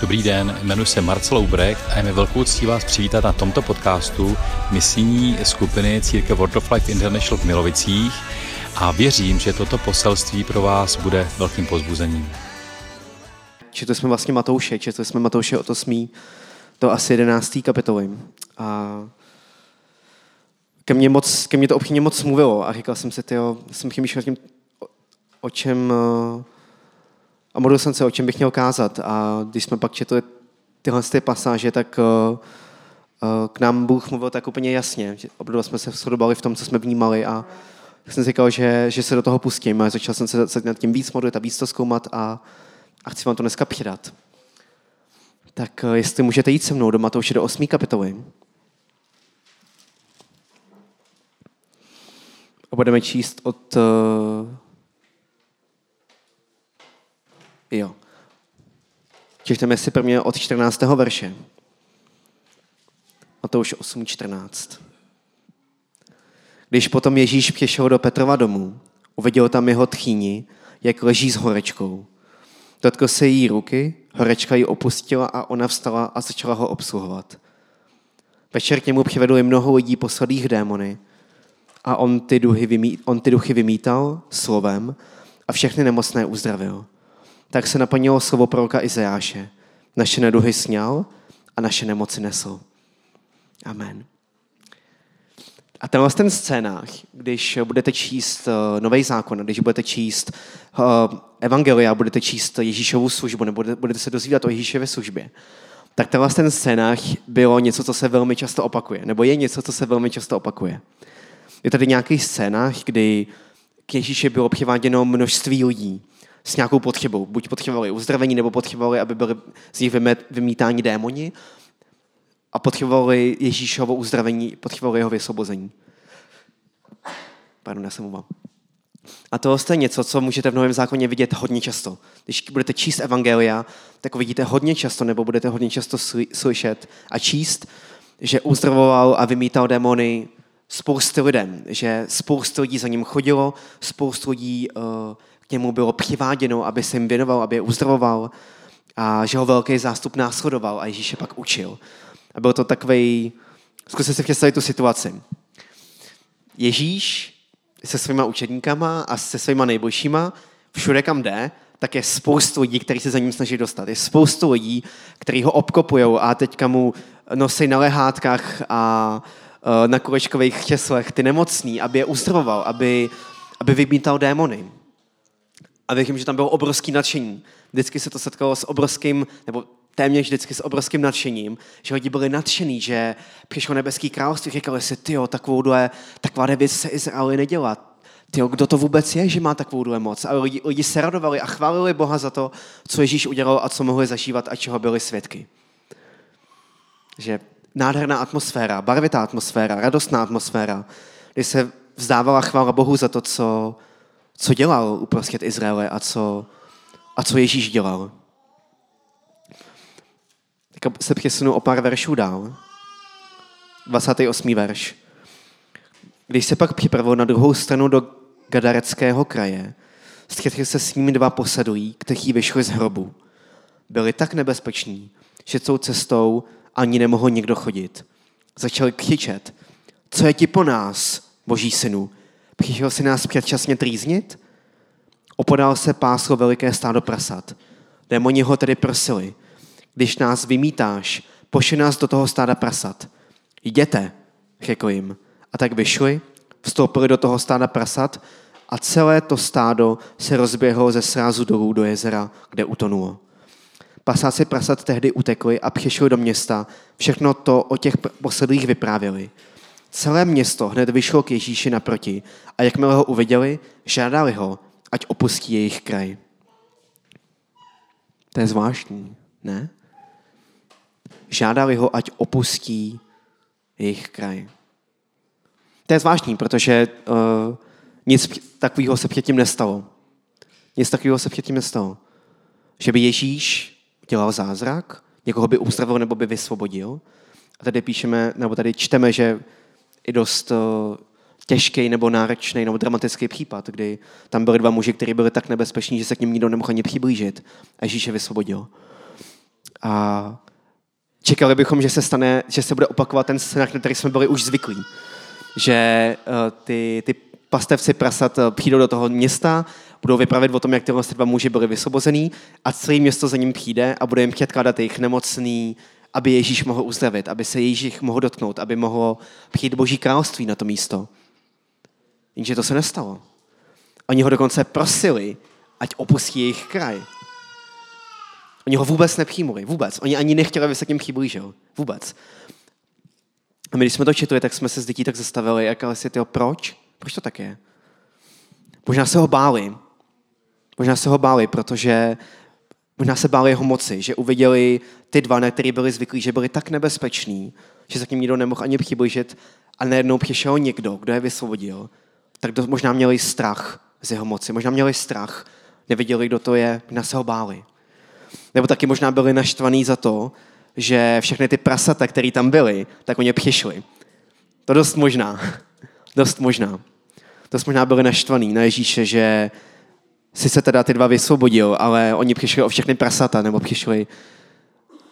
Dobrý den, jmenuji se Marcel Ubrecht a je mi velkou ctí vás přivítat na tomto podcastu misijní skupiny Církev World of Life International v Milovicích a věřím, že toto poselství pro vás bude velkým pozbuzením. Četli jsme vlastně Matouše, četli jsme Matouše od 8. to asi 11. kapitoly. A ke mně, moc, ke mně to obchýně moc mluvilo a říkal jsem si, tyjo, jsem přemýšlel tím, o, o čem, eh, a modlil jsem se, o čem bych měl kázat. A když jsme pak četli tyhle ty pasáže, tak uh, uh, k nám Bůh mluvil tak úplně jasně. Opravdu jsme se shodovali v tom, co jsme vnímali a tak jsem říkal, že, že se do toho pustím a začal jsem se nad tím víc modlit a víc to zkoumat a, a chci vám to dneska přidat. Tak uh, jestli můžete jít se mnou do Matouše do 8. kapitoly. A budeme číst od uh, Jo. Čteme si prvně od 14. verše. A to už 8.14. Když potom Ježíš přišel do Petrova domu, uviděl tam jeho tchýni, jak leží s horečkou. Dotkl se jí ruky, horečka ji opustila a ona vstala a začala ho obsluhovat. Večer k němu přivedli mnoho lidí posledých démony a on ty, on ty duchy vymítal slovem a všechny nemocné uzdravil tak se naplnilo slovo proroka Izajáše. Naše neduhy sněl a naše nemoci nesl. Amen. A tenhle ten scénář, když budete číst uh, Nový zákon, když budete číst uh, Evangelia, budete číst Ježíšovu službu, nebo budete, budete se dozvídat o Ježíšově službě, tak tenhle ten scénář bylo něco, co se velmi často opakuje, nebo je něco, co se velmi často opakuje. Je tady nějaký scénář, kdy k Ježíši bylo přiváděno množství lidí, s nějakou potřebou. Buď potřebovali uzdravení, nebo potřebovali, aby byli z nich vymítáni démoni a potřebovali Ježíšovo uzdravení, potřebovali jeho vysvobození. Pardon, já jsem uval. A to je něco, co můžete v Novém zákoně vidět hodně často. Když budete číst Evangelia, tak vidíte hodně často, nebo budete hodně často slyšet a číst, že uzdravoval a vymítal démony spousty lidem, že spoustu lidí za ním chodilo, spoustu lidí uh, němu bylo přiváděno, aby se jim věnoval, aby je uzdravoval a že ho velký zástup následoval a Ježíše pak učil. A byl to takový, zkuste si představit tu situaci. Ježíš se svýma učedníkama a se svýma nejbližšíma, všude kam jde, tak je spoustu lidí, kteří se za ním snaží dostat. Je spoustu lidí, kteří ho obkopují a teďka mu nosí na lehátkách a e, na kolečkových křeslech ty nemocný, aby je uzdravoval, aby, aby vymítal démony. A věřím, že tam bylo obrovský nadšení. Vždycky se to setkalo s obrovským, nebo téměř vždycky s obrovským nadšením, že lidi byli nadšení, že přišlo nebeský království, říkali si, tyjo, takovouhle, taková věc se Izraeli nedělá. Tyjo, kdo to vůbec je, že má takovou moc? A lidi, lidi se radovali a chválili Boha za to, co Ježíš udělal a co mohli zažívat a čeho byli svědky. Že nádherná atmosféra, barvitá atmosféra, radostná atmosféra, kdy se vzdávala chvála Bohu za to, co, co dělal uprostřed Izraele a co, a co Ježíš dělal. Tak se přesunu o pár veršů dál. 28. verš. Když se pak připravil na druhou stranu do Gadareckého kraje, střetli se s nimi dva posadují, kteří vyšli z hrobu. Byli tak nebezpeční, že tou cestou ani nemohl nikdo chodit. Začali křičet, co je ti po nás, boží synu, Přišel si nás předčasně trýznit? Opodal se páslo veliké stádo prasat. Démoni ho tedy prosili. Když nás vymítáš, pošli nás do toho stáda prasat. Jděte, řekl jim. A tak vyšli, vstoupili do toho stáda prasat a celé to stádo se rozběhlo ze srázu dolů do jezera, kde utonulo. Pasáci prasat tehdy utekli a přišli do města. Všechno to o těch posledních vyprávěli. Celé město hned vyšlo k Ježíši naproti a jakmile ho uviděli, žádali ho, ať opustí jejich kraj. To je zvláštní, ne? Žádali ho, ať opustí jejich kraj. To je zvláštní, protože uh, nic takového se předtím nestalo. Nic takového se předtím nestalo. Že by Ježíš dělal zázrak, někoho by uzdravil nebo by vysvobodil. A tady píšeme, nebo tady čteme, že i dost uh, těžký nebo náročný nebo dramatický případ, kdy tam byli dva muži, kteří byli tak nebezpeční, že se k ním nikdo nemohl ani přiblížit a Ježíš je vysvobodil. A čekali bychom, že se stane, že se bude opakovat ten scénář, na který jsme byli už zvyklí. Že uh, ty, ty pastevci prasat uh, přijdou do toho města, budou vyprávět o tom, jak tyhle dva muži byli vysvobozený a celé město za ním přijde a bude jim předkládat jejich nemocný, aby Ježíš mohl uzdravit, aby se Ježíš mohl dotknout, aby mohlo přijít Boží království na to místo. Jenže to se nestalo. Oni ho dokonce prosili, ať opustí jejich kraj. Oni ho vůbec nepřijmuli, vůbec. Oni ani nechtěli, aby se k ním přiblížil. Vůbec. A my, když jsme to četli, tak jsme se s dětí tak zastavili, jak ale si tyho, proč? Proč to tak je? Možná se ho báli. Možná se ho báli, protože možná se báli jeho moci, že uviděli ty dva, na který byli zvyklí, že byli tak nebezpeční, že se k ním nikdo nemohl ani přiblížit a najednou přišel někdo, kdo je vysvobodil, tak to možná měli strach z jeho moci, možná měli strach, neviděli, kdo to je, možná se ho báli. Nebo taky možná byli naštvaní za to, že všechny ty prasata, které tam byly, tak oni přišli. To dost možná. dost možná. Dost možná byli naštvaní na Ježíše, že si se teda ty dva vysvobodil, ale oni přišli o všechny prasata, nebo přišli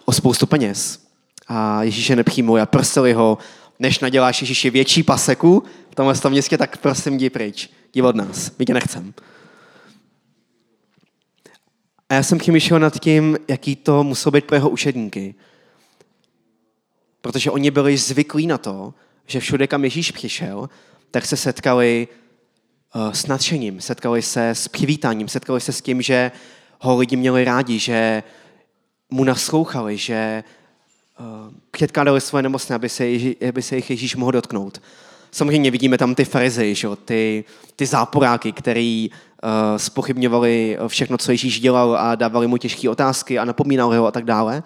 o spoustu peněz. A Ježíše nepřijmuli a prstili ho, než naděláš Ježíši větší paseku v tomhle městě, tak prosím, jdi pryč. Jdi od nás. My tě nechcem. A já jsem přemýšlel nad tím, jaký to muselo být pro jeho učedníky. Protože oni byli zvyklí na to, že všude, kam Ježíš přišel, tak se setkali s nadšením, setkali se s přivítáním, setkali se s tím, že ho lidi měli rádi, že mu naslouchali, že uh, předkládali svoje nemocné, aby se, aby se jich Ježíš mohl dotknout. Samozřejmě vidíme tam ty farizy, že? Ty, ty záporáky, který uh, spochybňovali všechno, co Ježíš dělal a dávali mu těžké otázky a napomínali ho a tak dále.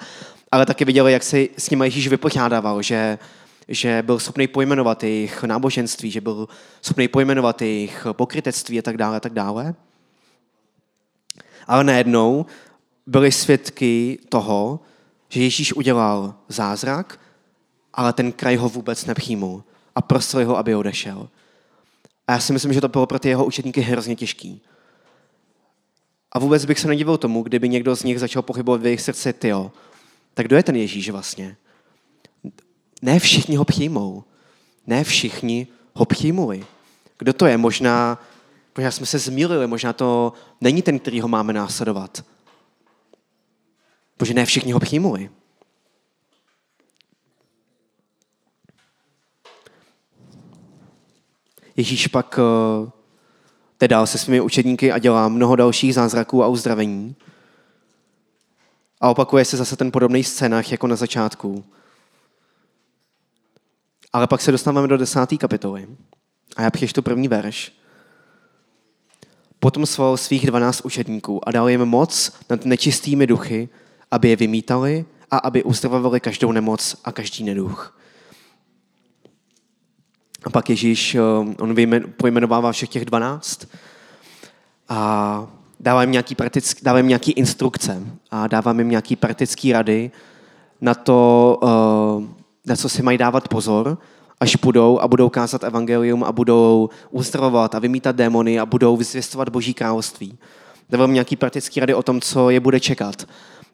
Ale taky viděli, jak se s nimi Ježíš vypořádával, že, že byl schopný pojmenovat jejich náboženství, že byl schopný pojmenovat jejich pokrytectví a tak dále a tak dále. Ale najednou byli svědky toho, že Ježíš udělal zázrak, ale ten kraj ho vůbec nepřijmul a prosili ho, aby odešel. A já si myslím, že to bylo pro ty jeho učetníky hrozně těžký. A vůbec bych se nedivil tomu, kdyby někdo z nich začal pochybovat v jejich srdci, tyjo, tak kdo je ten Ježíš vlastně? Ne všichni ho přijmou. Ne všichni ho přijmuli. Kdo to je? Možná, možná jsme se zmílili, možná to není ten, který ho máme následovat. Protože ne všichni ho přijmuli. Ježíš pak eh, jde se svými učedníky a dělá mnoho dalších zázraků a uzdravení. A opakuje se zase ten podobný scénář jako na začátku. Ale pak se dostáváme do desáté kapitoly. A já přečtu první verš. Potom svolal svých dvanáct učedníků a dal jim moc nad nečistými duchy, aby je vymítali a aby uzdravovali každou nemoc a každý neduch. A pak Ježíš, eh, on pojmenovává všech těch dvanáct a dává jim nějaký, praktický, dává jim nějaký instrukce a dává jim nějaký praktický rady na to, eh, na co si mají dávat pozor, až půjdou a budou kázat evangelium a budou uzdravovat a vymítat démony a budou vyzvěstovat Boží království. Dává jim nějaký praktický rady o tom, co je bude čekat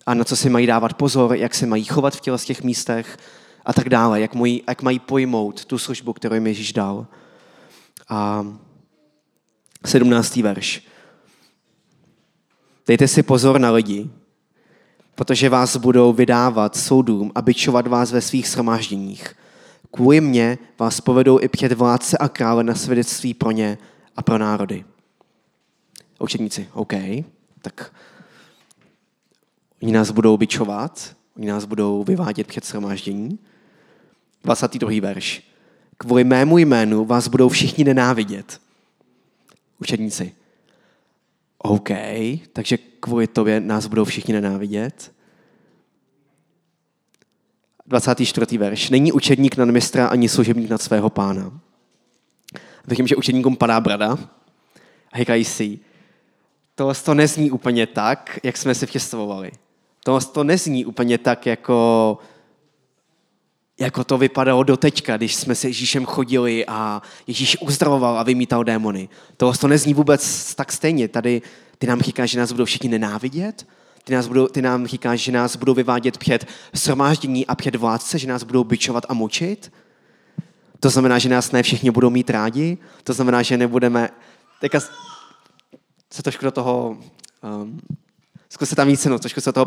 a na co si mají dávat pozor, jak se mají chovat v těle z těch místech, a tak dále, jak mají, jak mají pojmout tu službu, kterou jim Ježíš dal. A 17. verš. Dejte si pozor na lidi, protože vás budou vydávat soudům a byčovat vás ve svých shromážděních. Kvůli mně vás povedou i před vládce a krále na svědectví pro ně a pro národy. Učedníci, OK, tak oni nás budou byčovat, oni nás budou vyvádět před shromáždění. 22. verš. Kvůli mému jménu vás budou všichni nenávidět. Učedníci. OK, takže kvůli tobě nás budou všichni nenávidět. 24. verš. Není učedník nad mistra ani služebník nad svého pána. Vidím, že učedníkům padá brada a říkají si, tohle to nezní úplně tak, jak jsme si představovali. Tohle to nezní úplně tak, jako jako to vypadalo do teďka, když jsme se Ježíšem chodili a Ježíš uzdravoval a vymítal démony. To to nezní vůbec tak stejně. Tady ty nám říká, že nás budou všichni nenávidět. Ty, nás budou, ty nám říkáš, že nás budou vyvádět před shromáždění a před vládce, že nás budou byčovat a mučit. To znamená, že nás ne všichni budou mít rádi. To znamená, že nebudeme... Teďka se trošku do toho... Um, Zkus se tam víc no, trošku se toho.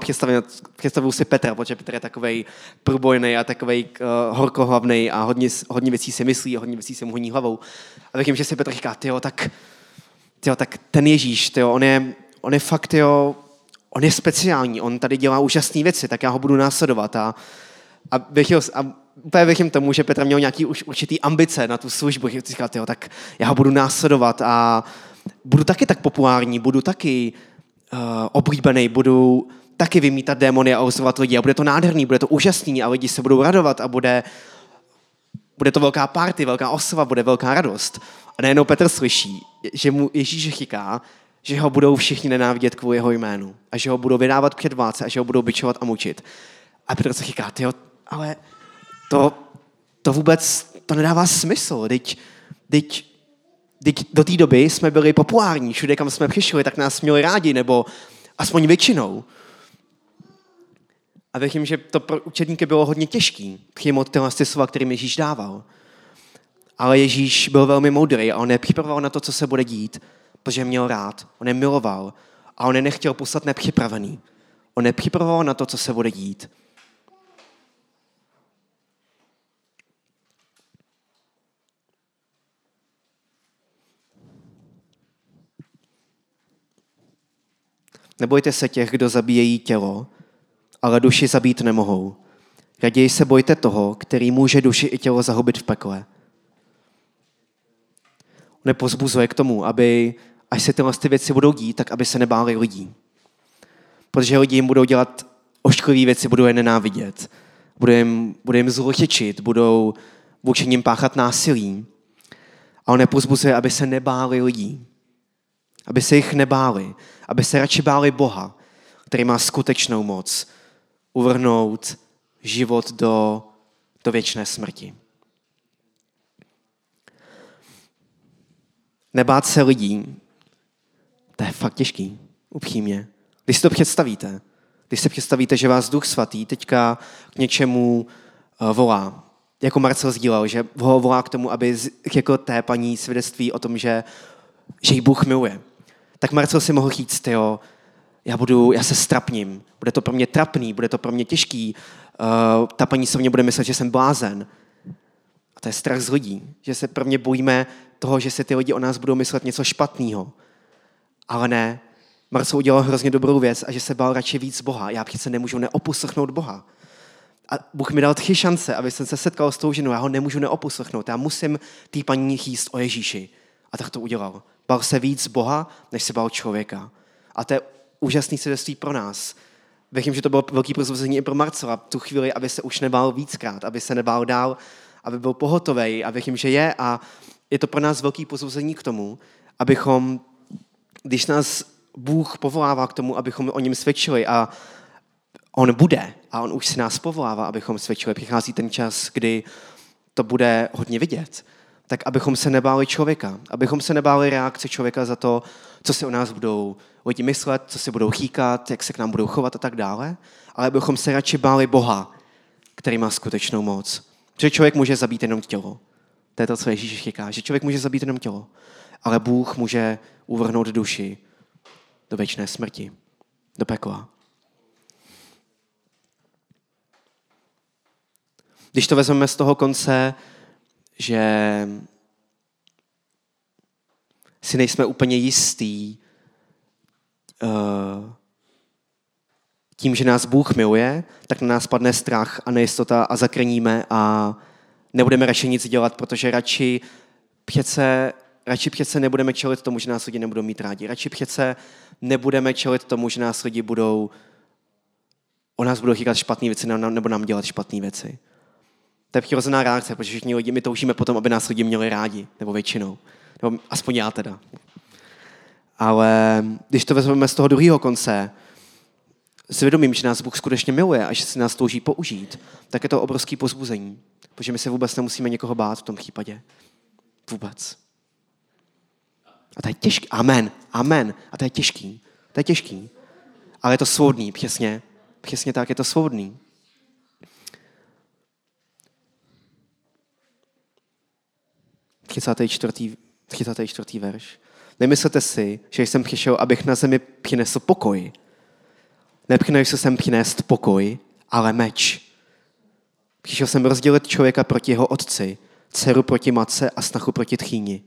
Představuju si Petra, protože Petr je takový průbojný a takový uh, horkohlavný a hodně, hodně věcí si myslí a hodně věcí si mu honí hlavou. A vidím, že si Petr říká, tyjo, tak, tyjo, tak ten Ježíš, tyjo, on je, on je fakt, tyjo, on je speciální, on tady dělá úžasné věci, tak já ho budu následovat. A, a, vychyl, a úplně věřím tomu, že Petr měl nějaký už určitý ambice na tu službu. Říkal, tyjo, tak já ho budu následovat a budu taky tak populární, budu taky uh, oblíbený, budu taky vymítat démony a oslovovat lidi a bude to nádherný, bude to úžasný a lidi se budou radovat a bude, bude to velká party, velká oslava, bude velká radost. A najednou Petr slyší, že mu Ježíš říká, že ho budou všichni nenávidět kvůli jeho jménu a že ho budou vydávat před vládce a že ho budou byčovat a mučit. A Petr se říká, tyjo, ale to, to vůbec, to nedává smysl, teď Teď do té doby jsme byli populární, všude, kam jsme přišli, tak nás měli rádi, nebo aspoň většinou. A věřím, že to pro učedníky bylo hodně těžký přijmout tyhle slova, kterým Ježíš dával. Ale Ježíš byl velmi moudrý a on nepřipravoval na to, co se bude dít, protože měl rád, on je miloval a on je nechtěl poslat nepřipravený. On nepřipravoval na to, co se bude dít. Nebojte se těch, kdo zabíjejí tělo, ale duši zabít nemohou. Raději se bojte toho, který může duši i tělo zahubit v pekle. Nepozbuzuje k tomu, aby, až se tyhle ty věci budou dít, tak aby se nebáli lidí. Protože lidi jim budou dělat ošklivé věci, budou je nenávidět, budou jim, budou jim zlotěčit, budou vůči ním páchat násilí. A on nepozbuzuje, aby se nebáli lidí. Aby se jich nebáli, aby se radši báli Boha, který má skutečnou moc uvrhnout život do, do věčné smrti. Nebát se lidí, to je fakt těžký, upřímně. Když si to představíte, když si představíte, že vás Duch Svatý teďka k něčemu uh, volá, jako Marcel sdílel, že ho volá k tomu, aby jako té paní svědectví o tom, že, že jí Bůh miluje tak Marcel si mohl říct, jo, já, budu, já se strapním, bude to pro mě trapný, bude to pro mě těžký, uh, ta paní se mě bude myslet, že jsem blázen. A to je strach z lidí, že se pro mě bojíme toho, že se ty lidi o nás budou myslet něco špatného. Ale ne, Marcel udělal hrozně dobrou věc a že se bál radši víc Boha. Já přece nemůžu neoposlechnout Boha. A Bůh mi dal tři šance, aby jsem se setkal s tou ženou. Já ho nemůžu neoposlechnout. Já musím tý paní chýst o Ježíši. A tak to udělal. Bál se víc Boha, než se bál člověka. A to je úžasný svědectví pro nás. Věřím, že to bylo velký prozvození i pro Marcela tu chvíli, aby se už nebál víckrát, aby se nebál dál, aby byl pohotový. A věřím, že je. A je to pro nás velký pozvození k tomu, abychom, když nás Bůh povolává k tomu, abychom o něm svědčili a on bude a on už si nás povolává, abychom svědčili. Přichází ten čas, kdy to bude hodně vidět tak abychom se nebáli člověka, abychom se nebáli reakce člověka za to, co si o nás budou lidi myslet, co si budou chýkat, jak se k nám budou chovat a tak dále, ale abychom se radši báli Boha, který má skutečnou moc. Protože člověk může zabít jenom tělo. To je to, co Ježíš říká, že člověk může zabít jenom tělo, ale Bůh může uvrhnout duši do věčné smrti, do pekla. Když to vezmeme z toho konce, že si nejsme úplně jistý uh, tím, že nás Bůh miluje, tak na nás padne strach a nejistota a zakrníme a nebudeme radši nic dělat, protože radši přece, radši přece nebudeme čelit tomu, že nás lidi nebudou mít rádi. Radši přece nebudeme čelit tomu, že nás lidi budou o nás budou říkat špatné věci nebo nám dělat špatné věci. To je přirozená reakce, protože všichni lidi, my toužíme potom, aby nás lidi měli rádi, nebo většinou. Nebo aspoň já teda. Ale když to vezmeme z toho druhého konce, svědomím, že nás Bůh skutečně miluje a že si nás touží použít, tak je to obrovský pozbuzení. Protože my se vůbec nemusíme někoho bát v tom případě. Vůbec. A to je těžký. Amen. Amen. A to je těžký. To je těžký. ale je to svobodný, přesně. Přesně tak, je to svobodný. Třicátý čtvrtý, 34. verš. Nemyslete si, že jsem přišel, abych na zemi přinesl pokoj. Nepřinesl jsem přinést pokoj, ale meč. Přišel jsem rozdělit člověka proti jeho otci, dceru proti matce a snachu proti tchýni.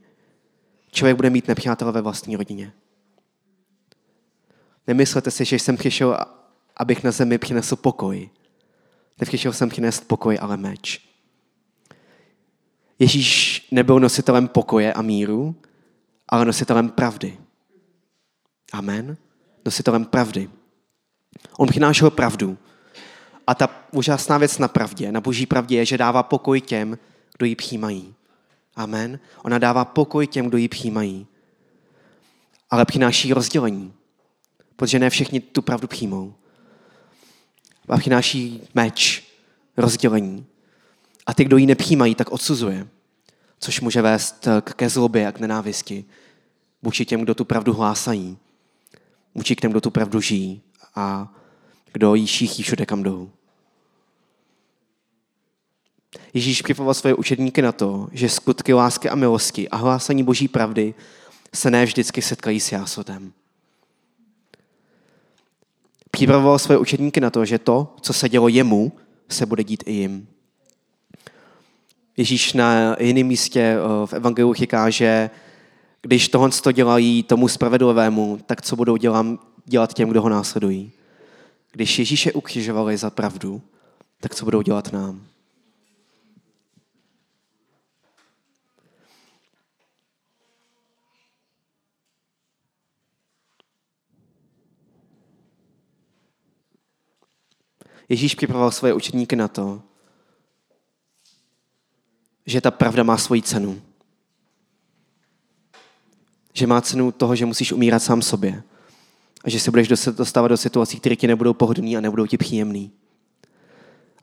Člověk bude mít nepřátele ve vlastní rodině. Nemyslete si, že jsem přišel, abych na zemi přinesl pokoj. Nepřišel jsem přinést pokoj, ale meč. Ježíš nebyl nositelem pokoje a míru, ale nositelem pravdy. Amen. Nositelem pravdy. On přinášel pravdu. A ta úžasná věc na pravdě, na boží pravdě je, že dává pokoj těm, kdo ji přijímají. Amen. Ona dává pokoj těm, kdo ji přijímají. Ale přináší rozdělení. Protože ne všichni tu pravdu přijmou. A přináší meč, rozdělení. A ty, kdo ji nepřijímají, tak odsuzuje. Což může vést ke zlobě a k nenávisti. Vůči těm, kdo tu pravdu hlásají. Vůči těm, kdo tu pravdu žijí. A kdo jí šíchí všude, kam jdou. Ježíš připravoval svoje učedníky na to, že skutky lásky a milosti a hlásání boží pravdy se ne vždycky setkají s jásotem. Připravoval svoje učedníky na to, že to, co se dělo jemu, se bude dít i jim. Ježíš na jiném místě eh, v Evangeliu říká, že když tohle to dělají tomu spravedlivému, tak co budou dělat těm, kdo ho následují. Když Ježíše ukřižovali za pravdu, tak co budou dělat nám. Ježíš připravoval svoje učeníky na to, že ta pravda má svoji cenu. Že má cenu toho, že musíš umírat sám sobě. A že se budeš dostávat do situací, které ti nebudou pohodlný a nebudou ti příjemný.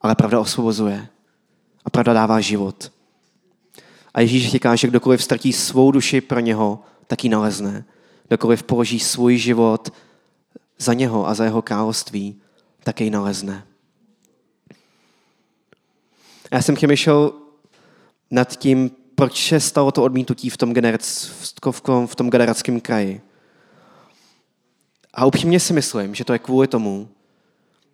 Ale pravda osvobozuje. A pravda dává život. A Ježíš říká, že kdokoliv ztratí svou duši pro něho, tak ji nalezne. Kdokoliv položí svůj život za něho a za jeho království, tak jej nalezne. Já jsem přemýšlel nad tím, proč se stalo to odmítnutí v tom, generac, v tom generackém kraji. A upřímně si myslím, že to je kvůli tomu,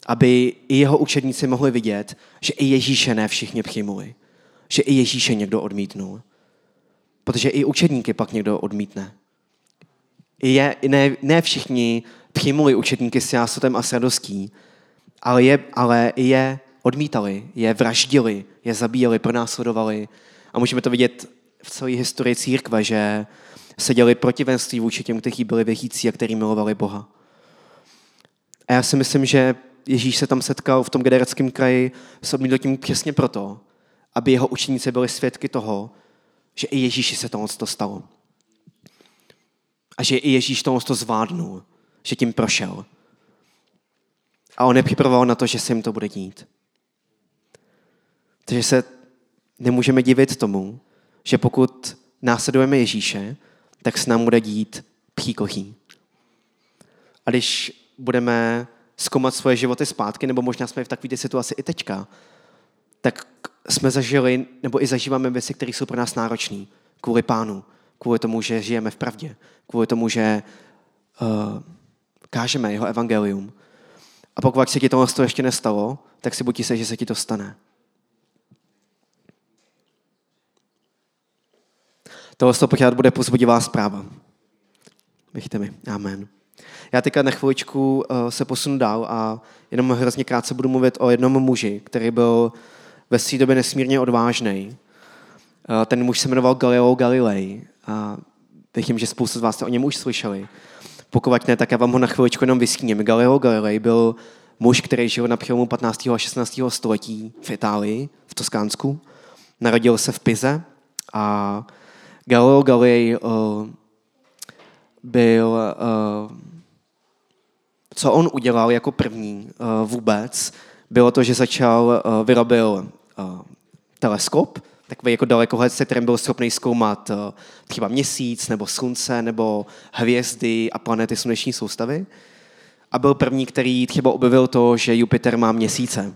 aby i jeho učedníci mohli vidět, že i Ježíše ne všichni přijmuli. Že i Ježíše někdo odmítnul. Protože i učedníky pak někdo odmítne. Je, ne, ne všichni přijmuli učedníky s jásotem a s radostí, ale je, ale je odmítali, je vraždili, je zabíjeli, pronásledovali. A můžeme to vidět v celé historii církve, že se děli protivenství vůči těm, kteří byli věřící a kteří milovali Boha. A já si myslím, že Ježíš se tam setkal v tom generackém kraji s odmítnutím přesně proto, aby jeho učeníci byli svědky toho, že i Ježíši se tohle to stalo. A že i Ježíš tohle to zvládnul, že tím prošel. A on je připravoval na to, že se jim to bude dít. Takže se nemůžeme divit tomu, že pokud následujeme Ježíše, tak se nám bude dít příkoří. A když budeme zkoumat svoje životy zpátky, nebo možná jsme v takové situaci i teďka, tak jsme zažili, nebo i zažíváme věci, které jsou pro nás náročné. Kvůli pánu, kvůli tomu, že žijeme v pravdě, kvůli tomu, že uh, kážeme jeho evangelium. A pokud se ti tohle ještě nestalo, tak si buď se, že se ti to stane. Tohle pořád bude pozbudivá zpráva. Věřte mi. Amen. Já teďka na chviličku uh, se posunu dál a jenom hrozně krátce budu mluvit o jednom muži, který byl ve své době nesmírně odvážný. Uh, ten muž se jmenoval Galileo Galilei a věřím, že spousta z vás o něm už slyšeli. Pokud ne, tak já vám ho na chviličku jenom vyskyním. Galileo Galilei byl muž, který žil na přelomu 15. a 16. století v Itálii, v Toskánsku. Narodil se v Pize a Galileo Galilei uh, byl, uh, co on udělal jako první uh, vůbec, bylo to, že začal, uh, vyrobil uh, teleskop, takový jako dalekohled, se kterým byl schopný zkoumat uh, třeba měsíc, nebo slunce, nebo hvězdy a planety sluneční soustavy. a byl první, který třeba objevil to, že Jupiter má měsíce.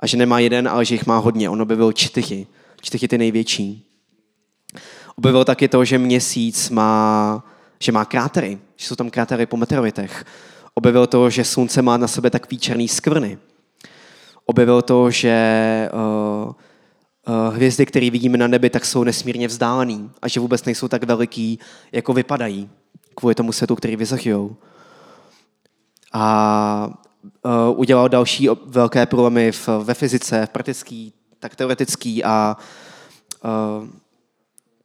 A že nemá jeden, ale že jich má hodně. On objevil čtyři. Čtyři ty největší. Objevil taky to, že měsíc má, že má krátery, že jsou tam krátery po meteoritech. Objevil to, že slunce má na sebe takový černý skvrny. Objevil to, že uh, uh, hvězdy, které vidíme na nebi, tak jsou nesmírně vzdálený a že vůbec nejsou tak veliký, jako vypadají kvůli tomu světu, který vyzachyjou. A uh, udělal další velké problémy v, ve fyzice, v praktický, tak teoretický a uh,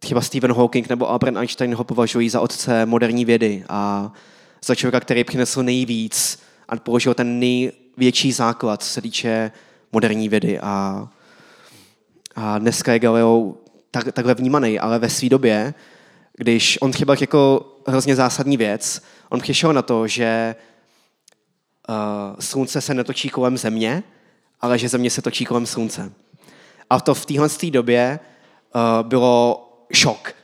třeba Stephen Hawking nebo Albert Einstein ho považují za otce moderní vědy a za člověka, který přinesl nejvíc a položil ten největší základ, co se týče moderní vědy. A, a dneska je Galileo tak, takhle vnímaný, ale ve své době, když on chyba jako hrozně zásadní věc, on přišel na to, že uh, slunce se netočí kolem země, ale že země se točí kolem slunce. A to v téhle době uh, bylo šok.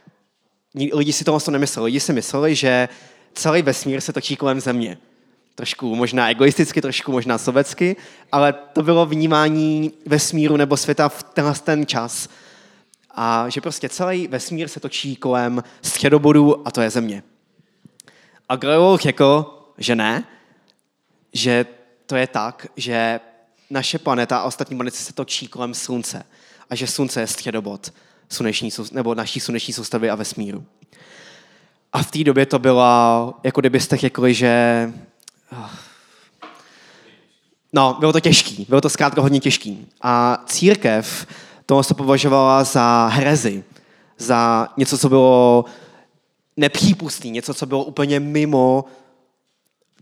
Lidi si to vlastně nemysleli. Lidi si mysleli, že celý vesmír se točí kolem země. Trošku možná egoisticky, trošku možná sovětsky, ale to bylo vnímání vesmíru nebo světa v tenhle ten čas. A že prostě celý vesmír se točí kolem středobodu a to je země. A Galileo řekl, že ne, že to je tak, že naše planeta a ostatní planety se točí kolem slunce a že slunce je středobod sluneční, nebo naší sluneční soustavy a vesmíru. A v té době to byla, jako kdybyste řekli, že... Ah, no, bylo to těžký, bylo to zkrátka hodně těžký. A církev to se považovala za herezi, za něco, co bylo nepřípustné, něco, co bylo úplně mimo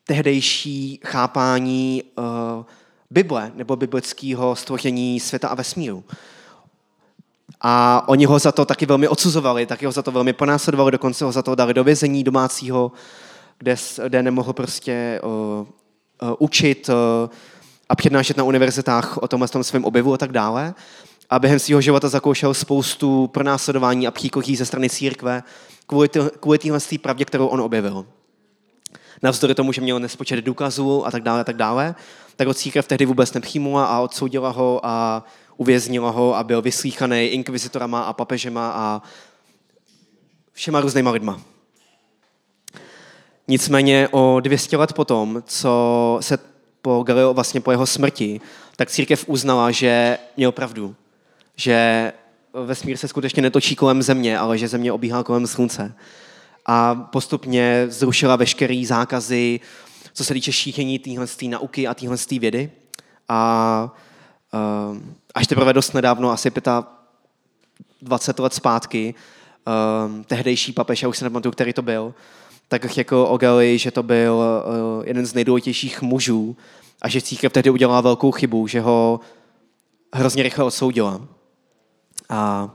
tehdejší chápání uh, Bible nebo biblického stvoření světa a vesmíru. A oni ho za to taky velmi odsuzovali, taky ho za to velmi ponásledovali, dokonce ho za to dali do vězení domácího, kde, kde nemohl prostě uh, uh, učit uh, a přednášet na univerzitách o tomhle tom svém objevu a tak dále. A během svého života zakoušel spoustu pronásledování a příkoří ze strany církve kvůli, tý, téhle pravdě, kterou on objevil. Navzdory tomu, že měl nespočet důkazů a tak dále, a tak dále, tak ho církev tehdy vůbec nepřijmula a odsoudila ho a uvěznila ho a byl vyslíchaný inkvizitorama a papežema a všema různýma lidma. Nicméně o 200 let potom, co se po Galileo, vlastně po jeho smrti, tak církev uznala, že měl pravdu. Že vesmír se skutečně netočí kolem země, ale že země obíhá kolem slunce. A postupně zrušila veškeré zákazy, co se týče šíření téhle nauky a téhle vědy. A až teprve dost nedávno, asi 20 let zpátky, uh, tehdejší papež, já už se nepamatuju, který to byl, tak řekl o Gali, že to byl uh, jeden z nejdůležitějších mužů a že církev tehdy udělala velkou chybu, že ho hrozně rychle odsoudila. A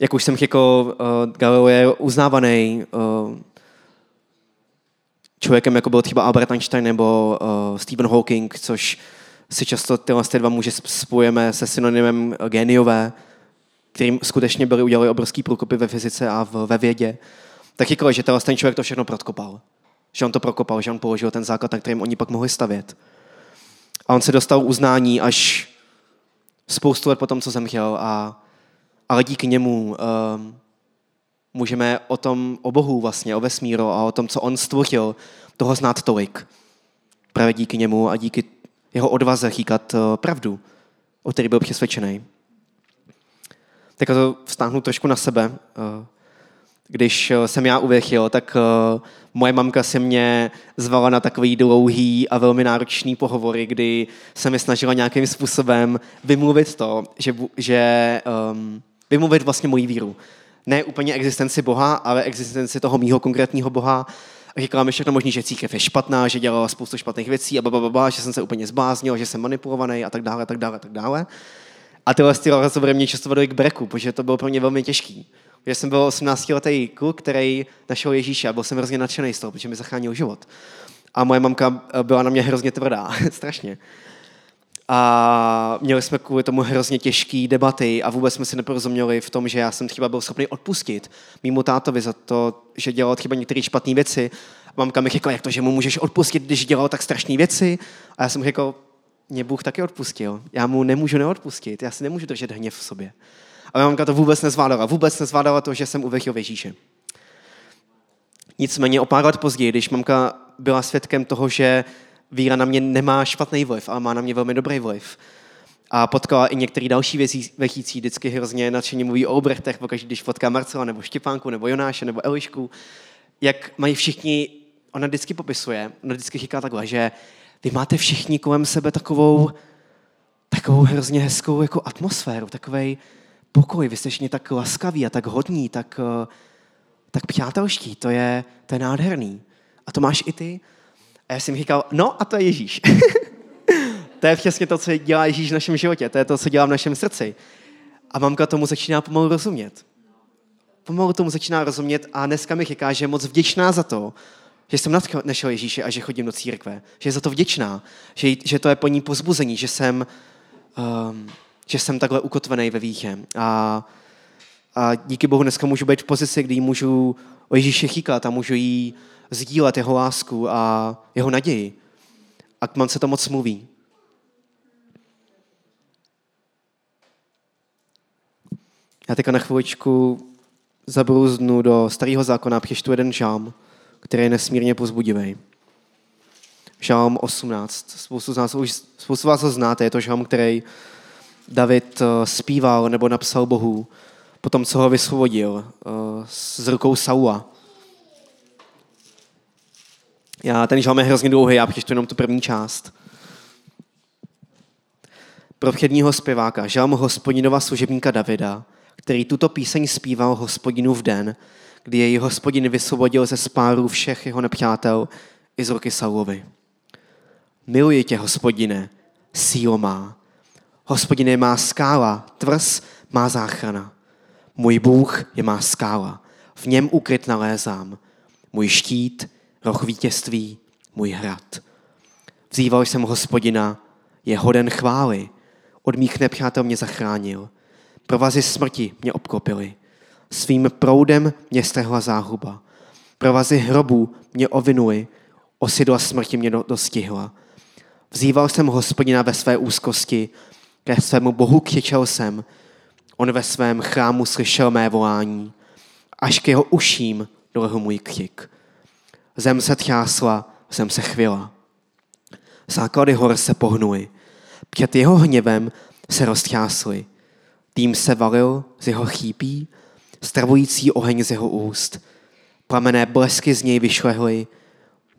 jak už jsem uh, Galileo je uznávaný uh, člověkem, jako byl třeba Albert Einstein nebo Stephen Hawking, což si často tyhle dva muže spojeme se synonymem geniové, kterým skutečně byli udělali obrovský průkopy ve fyzice a v, ve vědě, tak říkali, že ten člověk to všechno prokopal. Že on to prokopal, že on položil ten základ, na kterým oni pak mohli stavět. A on se dostal uznání až spoustu let potom, co zemřel. A, ale díky němu um, můžeme o tom, o Bohu vlastně, o vesmíru a o tom, co on stvořil, toho znát tolik. Právě díky němu a díky jeho odvaze říkat eh, pravdu, o který byl přesvědčený. Tak to vztáhnu trošku na sebe. Eh, když eh, jsem já uvěřil, tak moje mamka se mě zvala na takový dlouhý a velmi náročný pohovory, kdy se mi snažila nějakým způsobem vymluvit to, že, že um, vymluvit vlastně moji víru. Ne úplně existenci Boha, ale existenci toho mýho konkrétního Boha, říkala mi všechno možný, že církev je špatná, že dělala spoustu špatných věcí a bababa, že jsem se úplně zbláznil, že jsem manipulovaný a tak dále, a tak dále, a tak dále. A tyhle ty rozhovory mě často vedly k breku, protože to bylo pro mě velmi těžký. Já jsem byl 18-letý kluk, který našel Ježíše a byl jsem hrozně nadšený z toho, protože mi zachránil život. A moje mamka byla na mě hrozně tvrdá, strašně. A měli jsme kvůli tomu hrozně těžké debaty a vůbec jsme si neporozuměli v tom, že já jsem třeba byl schopný odpustit mimo tátovi za to, že dělal třeba některé špatné věci mamka mi řekla, jak to, že mu můžeš odpustit, když dělal tak strašné věci. A já jsem řekl, mě Bůh taky odpustil. Já mu nemůžu neodpustit, já si nemůžu držet hněv v sobě. A mamka to vůbec nezvládala. Vůbec nezvládala to, že jsem uvěřil v Ježíše. Nicméně o pár let později, když mamka byla svědkem toho, že víra na mě nemá špatný vliv, ale má na mě velmi dobrý vliv, a potkala i některý další věřící, vždycky hrozně nadšeně mluví o obrechtech, pokaždé, když potká Marcela, nebo Štěpánku, nebo Jonáše, nebo Elišku, jak mají všichni, ona vždycky popisuje, ona vždycky říká takhle, že vy máte všichni kolem sebe takovou, takovou hrozně hezkou jako atmosféru, takový pokoj, vy jste všichni tak laskaví a tak hodní, tak, tak přátelští, to je, to je nádherný. A to máš i ty. A já jsem říkal, no a to je Ježíš. to je přesně to, co dělá Ježíš v našem životě, to je to, co dělá v našem srdci. A mamka tomu začíná pomalu rozumět. Pomalu tomu začíná rozumět a dneska mi říká, že je moc vděčná za to, že jsem našel Ježíše a že chodím do církve. Že je za to vděčná. Že, že to je po ní pozbuzení, že jsem, um, že jsem takhle ukotvený ve víře. A, a díky Bohu dneska můžu být v pozici, kdy můžu o Ježíši chýkat a můžu jí sdílet jeho lásku a jeho naději. A mám se to moc mluví. Já teďka na chviličku zabrouznu do starého zákona a přečtu jeden žám, který je nesmírně pozbudivý. Žálm 18. Spoustu z, nás, už, spoustu vás ho znáte, je to žálm, který David eh, zpíval nebo napsal Bohu po tom, co ho vysvobodil eh, z rukou Saula. Já ten žálm je hrozně dlouhý, já přečtu jenom tu první část. Pro předního zpěváka, žálm hospodinova služebníka Davida, který tuto píseň zpíval hospodinu v den, kdy jej hospodin vysvobodil ze spáru všech jeho nepřátel i z ruky Saulovi. Miluji tě, hospodine, sílo má. Hospodine má skála, tvrz má záchrana. Můj Bůh je má skála, v něm ukryt nalézám. Můj štít, roh vítězství, můj hrad. Vzýval jsem hospodina, je hoden chvály, od mých nepřátel mě zachránil. Provazy smrti mě obklopily. Svým proudem mě strhla záhuba. Provazy hrobů mě ovinuly, osidla smrti mě dostihla. Vzýval jsem hospodina ve své úzkosti, ke svému bohu křičel jsem. On ve svém chrámu slyšel mé volání. Až k jeho uším dolehl můj křik. Zem se třásla, zem se chvěla. Základy hor se pohnuly. Před jeho hněvem se roztřásly. Tým se valil z jeho chýpí, stravující oheň z jeho úst. Plamené blesky z něj vyšlehly,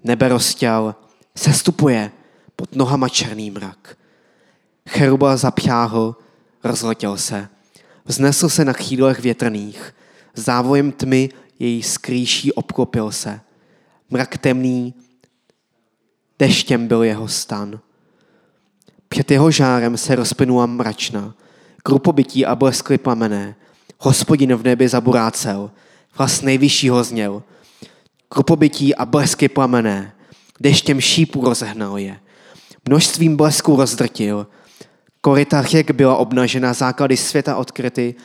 nebe rozťal, sestupuje pod nohama černý mrak. Cheruba zapřáhl, rozletěl se, vznesl se na křídlech větrných, závojem tmy její skrýší obklopil se. Mrak temný, deštěm byl jeho stan. Před jeho žárem se rozplynula mračna, krupobytí a bleskly plamené. Hospodin v nebi zaburácel, hlas nejvyššího zněl. Krupobytí a blesky plamené, deštěm šípů rozehnal je. Množstvím blesků rozdrtil, korita řek byla obnažena, základy světa odkryty,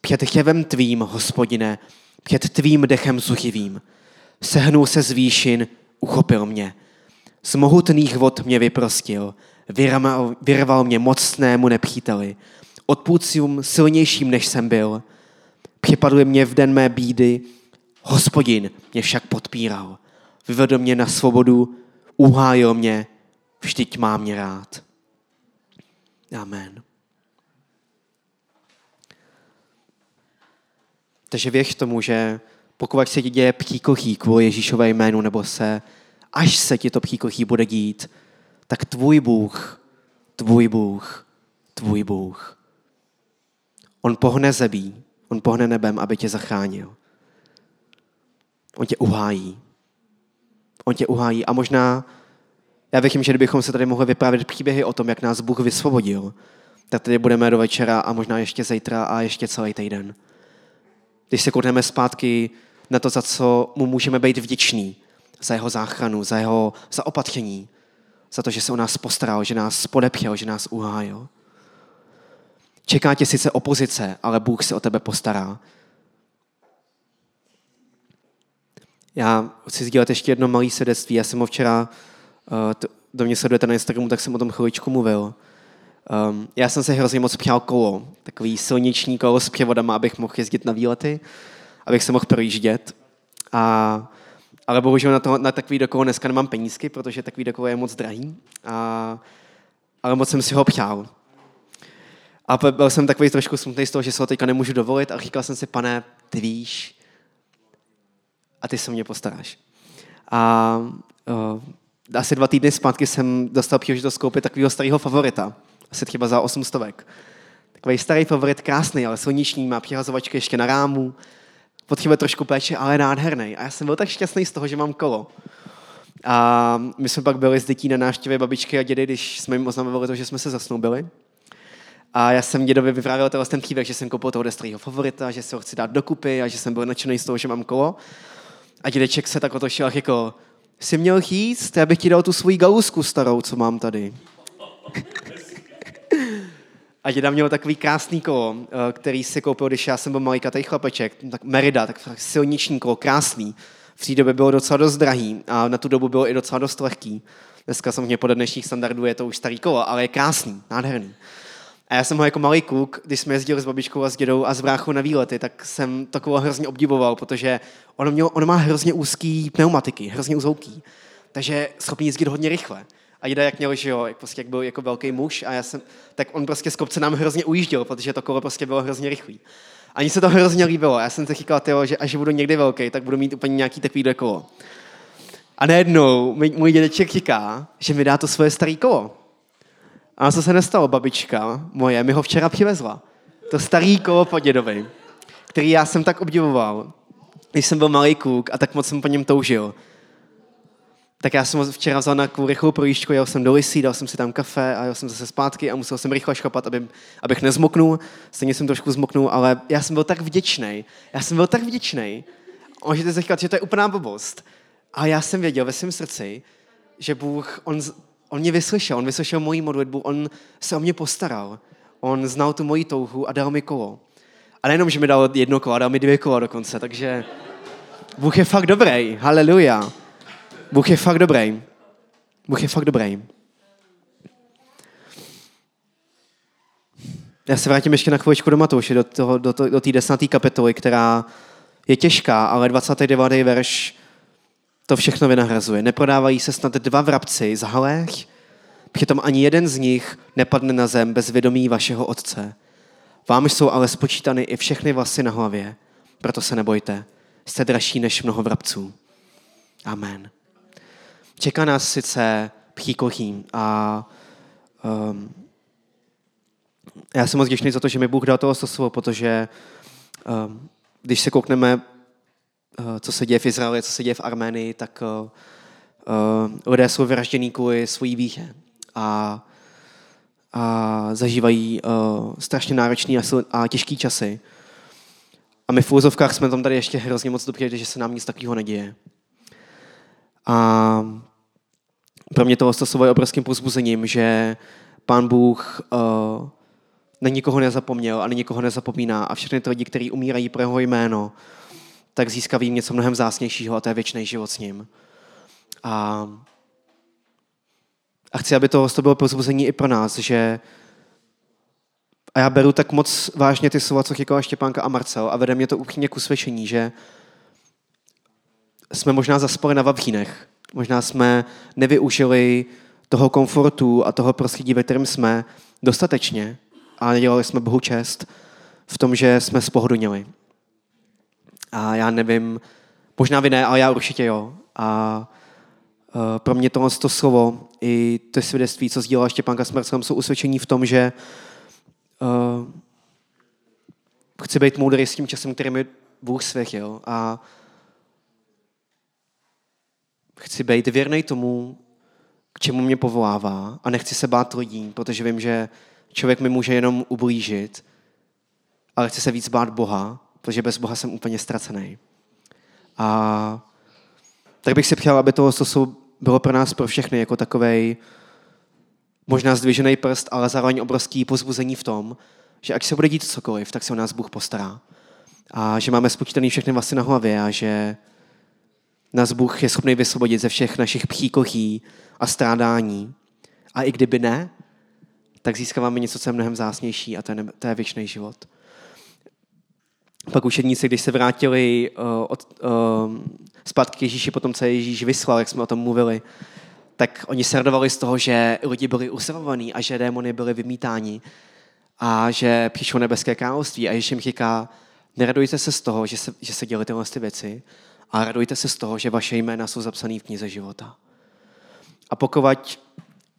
před chěvem tvým, hospodine, před tvým dechem zuchivým. Sehnul se z výšin, uchopil mě. Z mohutných vod mě vyprostil, vyrval, vyrval mě mocnému nepříteli odpůcím silnějším, než jsem byl. Připadl mě v den mé bídy, hospodin mě však podpíral. Vyvedl mě na svobodu, uhájil mě, vždyť má mě rád. Amen. Takže věř tomu, že pokud se ti děje příkochí kvůli Ježíšové jménu, nebo se, až se ti to příkochí bude dít, tak tvůj Bůh, tvůj Bůh, tvůj Bůh On pohne zebí, on pohne nebem, aby tě zachránil. On tě uhájí. On tě uhájí. A možná, já věřím, že kdybychom se tady mohli vyprávět příběhy o tom, jak nás Bůh vysvobodil, tak tady budeme do večera a možná ještě zítra a ještě celý týden. Když se koukneme zpátky na to, za co mu můžeme být vděční, za jeho záchranu, za jeho zaopatření, za to, že se o nás postaral, že nás podepřel, že nás uhájil. Čeká tě sice opozice, ale Bůh se o tebe postará. Já chci sdílet ještě jedno malé svědectví. Já jsem ho včera, uh, do mě sledujete na Instagramu, tak jsem o tom chviličku mluvil. Um, já jsem se hrozně moc přál kolo, takový silniční kolo s převodama, abych mohl jezdit na výlety, abych se mohl projíždět. A, ale bohužel na, na takový dokolo dneska nemám penízky, protože takový dokolo je moc drahý. A, ale moc jsem si ho přál. A byl jsem takový trošku smutný z toho, že se ho teďka nemůžu dovolit a říkal jsem si, pane, ty víš, a ty se mě postaráš. A uh, asi dva týdny zpátky jsem dostal příležitost koupit takového starého favorita, asi třeba za 800. Takový starý favorit, krásný, ale silniční, má přihazovačky ještě na rámu, potřebuje trošku péče, ale nádherný. A já jsem byl tak šťastný z toho, že mám kolo. A my jsme pak byli s dětí na návštěvě babičky a dědy, když jsme jim oznamovali to, že jsme se zasnoubili. A já jsem dědovi vyprávěl ten příběh, že jsem koupil toho starého favorita, že se ho chci dát dokupy a že jsem byl nadšený z toho, že mám kolo. A dědeček se tak otočil jako, jsi měl jíst, já bych ti dal tu svoji galusku starou, co mám tady. A děda měl takový krásný kolo, eh, který si koupil, když já jsem byl malý katej chlapeček, tak Merida, tak silniční kolo, krásný. V té době bylo docela dost drahý a na tu dobu bylo i docela dost lehký. Dneska samozřejmě podle dnešních standardů je to už starý kolo, ale je krásný, nádherný. A já jsem ho jako malý kluk, když jsme jezdili s babičkou a s dědou a s bráchou na výlety, tak jsem to kolo hrozně obdivoval, protože ono, mělo, ono má hrozně úzký pneumatiky, hrozně úzký. Takže schopný jezdit hodně rychle. A jde jak měl, že jo, jak, prostě jak byl jako velký muž a já jsem, tak on prostě z kopce nám hrozně ujížděl, protože to kolo prostě bylo hrozně rychlý. Ani se to hrozně líbilo. Já jsem si říkal, tyjo, že až budu někdy velký, tak budu mít úplně nějaký takový kolo. A najednou můj dědeček říká, že mi dá to svoje staré kolo. A co se nestalo, babička moje mi ho včera přivezla. To starý kolo po dědovi, který já jsem tak obdivoval, když jsem byl malý kluk a tak moc jsem po něm toužil. Tak já jsem včera vzal na takovou rychlou projížďku, jel jsem do Lisí, dal jsem si tam kafe a jel jsem zase zpátky a musel jsem rychle šlapat, aby, abych nezmoknul. Stejně jsem trošku zmoknul, ale já jsem byl tak vděčný. Já jsem byl tak vděčný. Můžete si říkat, že to je úplná blbost. A já jsem věděl ve svém srdci, že Bůh, on, on mě vyslyšel, on vyslyšel moji modlitbu, on se o mě postaral. On znal tu moji touhu a dal mi kolo. A nejenom, že mi dal jedno kolo, dal mi dvě kola dokonce, takže Bůh je fakt dobrý, haleluja. Bůh je fakt dobrý. Bůh je fakt dobrý. Já se vrátím ještě na chviličku do Matouše, do, toho, do, do té desnaté kapitoly, která je těžká, ale 29. verš to všechno vynahrazuje. Neprodávají se snad dva vrabci z halech, přitom ani jeden z nich nepadne na zem bez vědomí vašeho otce. Vám jsou ale spočítany i všechny vlasy na hlavě, proto se nebojte. Jste dražší než mnoho vrabců. Amen. Čeká nás sice příkoří a um, já jsem moc vděčný za to, že mi Bůh dal toho slovo, protože um, když se koukneme Eh, co se děje v Izraeli, co se děje v Arménii, tak uh, lidé jsou vyraždění kvůli svojí víře a, a zažívají uh, strašně náročný a, a těžký časy. A my v úzovkách jsme tam tady ještě hrozně moc dobře, že se nám nic takového neděje. A pro mě to slovo je obrovským pozbuzením, že pán Bůh uh, na nikoho nezapomněl a na nikoho nezapomíná a všechny ty lidi, kteří umírají pro jeho jméno, tak získaví něco mnohem zásnějšího a to je věčný život s ním. A, a chci, aby to, bylo pozbuzení i pro nás, že a já beru tak moc vážně ty slova, co říkala Štěpánka a Marcel a vede mě to upřímně k usvědčení, že jsme možná zaspali na vavřínech. Možná jsme nevyužili toho komfortu a toho prostředí, ve kterém jsme, dostatečně a nedělali jsme Bohu čest v tom, že jsme spohodlnili. A já nevím, možná vy ne, ale já určitě jo. A uh, pro mě tohle to slovo i to svědectví, co sdílela Štěpánka s Marcelem, jsou usvědčení v tom, že uh, chci být moudrý s tím časem, který mi Bůh svěřil. A chci být věrný tomu, k čemu mě povolává a nechci se bát lidí, protože vím, že člověk mi může jenom ublížit, ale chci se víc bát Boha protože bez Boha jsem úplně ztracený. A tak bych si přál, aby to bylo pro nás, pro všechny, jako takový možná zdvižený prst, ale zároveň obrovský pozbuzení v tom, že ať se bude dít cokoliv, tak se o nás Bůh postará. A že máme spočítaný všechny vlasy na hlavě a že Nás Bůh je schopný vysvobodit ze všech našich příkochí a strádání. A i kdyby ne, tak získáváme něco, co je mnohem zásnější a to je, to je věčný život. Pak učedníci, když se vrátili uh, od, uh, zpátky k Ježíši, potom co Ježíš vyslal, jak jsme o tom mluvili, tak oni se radovali z toho, že lidi byli uzdravovaní a že démony byli vymítáni a že přišlo nebeské království. A Ježíš jim říká, neradujte se z toho, že se, že se děli tyhle ty věci, a radujte se z toho, že vaše jména jsou zapsané v knize života. A pokud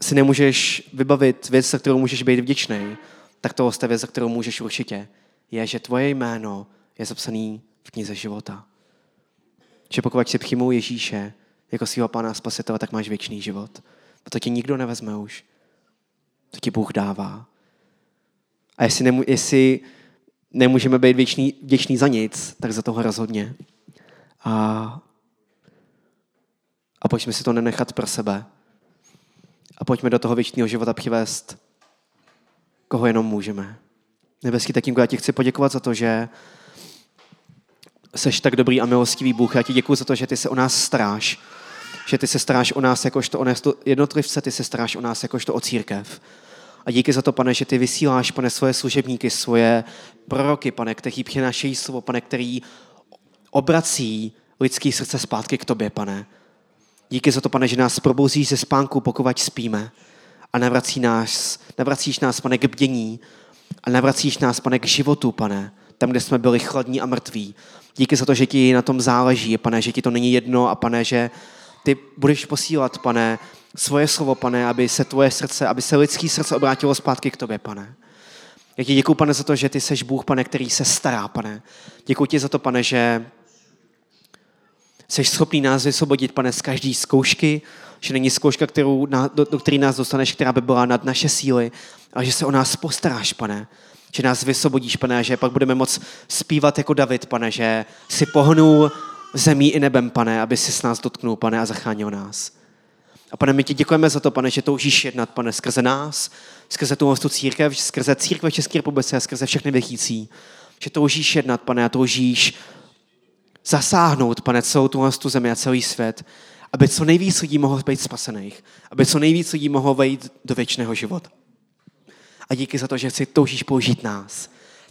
si nemůžeš vybavit věc, za kterou můžeš být vděčný, tak to je věc, za kterou můžeš určitě, je, že tvoje jméno je zapsané v knize života. Že pokud si přijmou Ježíše jako svého pána a spasitele, tak máš věčný život. A to ti nikdo nevezme už. To ti Bůh dává. A jestli, nemů- jestli nemůžeme být věčný, vděční za nic, tak za toho rozhodně. A, a pojďme si to nenechat pro sebe. A pojďme do toho věčného života přivést, koho jenom můžeme. Nebeský tatínku, já ti chci poděkovat za to, že seš tak dobrý a milostivý Bůh. Já ti děkuji za to, že ty se o nás staráš. Že ty se staráš o nás jakožto o jednotlivce, ty se staráš o nás jakožto o církev. A díky za to, pane, že ty vysíláš, pane, svoje služebníky, svoje proroky, pane, kteří přinášejí slovo, pane, který obrací lidský srdce zpátky k tobě, pane. Díky za to, pane, že nás probouzíš ze spánku, pokud spíme. A navrací nás, navracíš nás, pane, k bdění. A navracíš nás, pane, k životu, pane. Tam, kde jsme byli chladní a mrtví. Díky za to, že ti na tom záleží, pane, že ti to není jedno a pane, že ty budeš posílat, pane, svoje slovo, pane, aby se tvoje srdce, aby se lidský srdce obrátilo zpátky k tobě, pane. Já ti děkuji, pane, za to, že ty seš Bůh, pane, který se stará, pane. Děkuji ti za to, pane, že jsi schopný nás vysvobodit, pane, z každé zkoušky, že není zkouška, kterou, do, do které nás dostaneš, která by byla nad naše síly, ale že se o nás postaráš, pane. Že nás vysvobodíš, pane, že pak budeme moc zpívat jako David, pane, že si pohnul zemí i nebem, pane, aby si s nás dotknul, pane, a zachránil nás. A pane, my ti děkujeme za to, pane, že toužíš jednat, pane, skrze nás, skrze tu tu církev, skrze církve České republice, skrze všechny věřící. Že toužíš jednat, pane, a toužíš zasáhnout, pane, celou tu, tu zemi a celý svět, aby co nejvíc lidí mohlo být spasených, aby co nejvíc lidí mohlo vejít do věčného života. A díky za to, že si toužíš použít nás.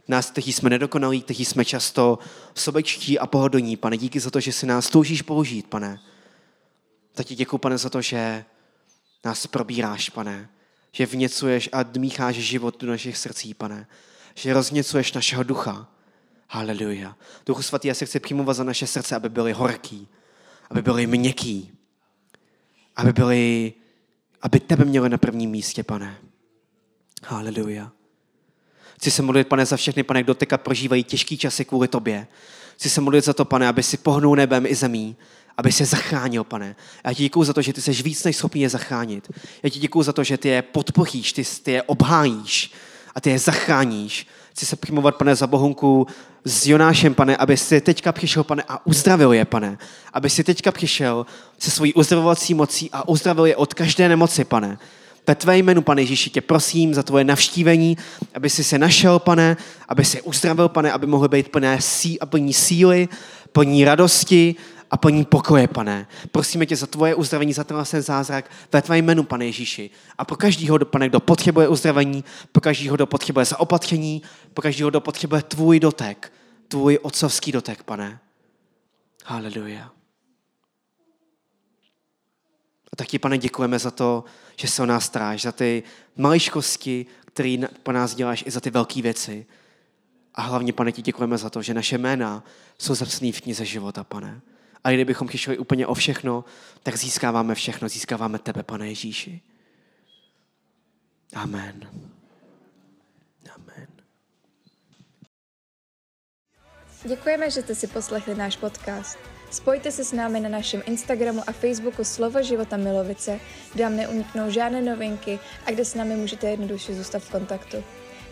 Nás, kteří jsme nedokonalí, kteří jsme často sobečtí a pohodlní. Pane, díky za to, že si nás toužíš použít, pane. Tak ti děkuji, pane, za to, že nás probíráš, pane. Že vněcuješ a dmícháš život do našich srdcí, pane. Že rozněcuješ našeho ducha. Haleluja. Duchu svatý, já se chci přijmovat za naše srdce, aby byly horký, aby byly měkký, aby byly, aby tebe měli na prvním místě, pane. Haleluja. Chci se modlit, pane, za všechny, pane, kdo teďka prožívají těžký časy kvůli tobě. Chci se modlit za to, pane, aby si pohnul nebem i zemí, aby se zachránil, pane. Já ti děkuji za to, že ty jsi víc než schopný je zachránit. Já ti děkuji za to, že ty je podpoříš, ty, ty je obhájíš a ty je zachráníš. Chci se přimovat, pane, za bohunku s Jonášem, pane, aby si teďka přišel, pane, a uzdravil je, pane. Aby si teďka přišel se svojí uzdravovací mocí a uzdravil je od každé nemoci, pane. Ve tvé jménu, pane Ježíši, tě prosím za tvoje navštívení, aby si se našel, pane, aby si uzdravil, pane, aby mohly být plné sí a plní síly, plní radosti, a plní pokoje, pane. Prosíme tě za tvoje uzdravení, za ten zázrak ve tvé jménu, pane Ježíši. A pro každého, pane, kdo potřebuje uzdravení, pro každého, kdo potřebuje zaopatření, pro každého, kdo potřebuje tvůj dotek, tvůj otcovský dotek, pane. Haleluja. A tak ti, pane, děkujeme za to, že se o nás staráš, za ty maličkosti, které po nás děláš, i za ty velké věci. A hlavně, pane, ti děkujeme za to, že naše jména jsou zapsané v knize života, pane. A kdybychom přišli úplně o všechno, tak získáváme všechno, získáváme tebe, pane Ježíši. Amen. Amen. Děkujeme, že jste si poslechli náš podcast. Spojte se s námi na našem Instagramu a Facebooku Slovo života Milovice, kde vám neuniknou žádné novinky a kde s námi můžete jednoduše zůstat v kontaktu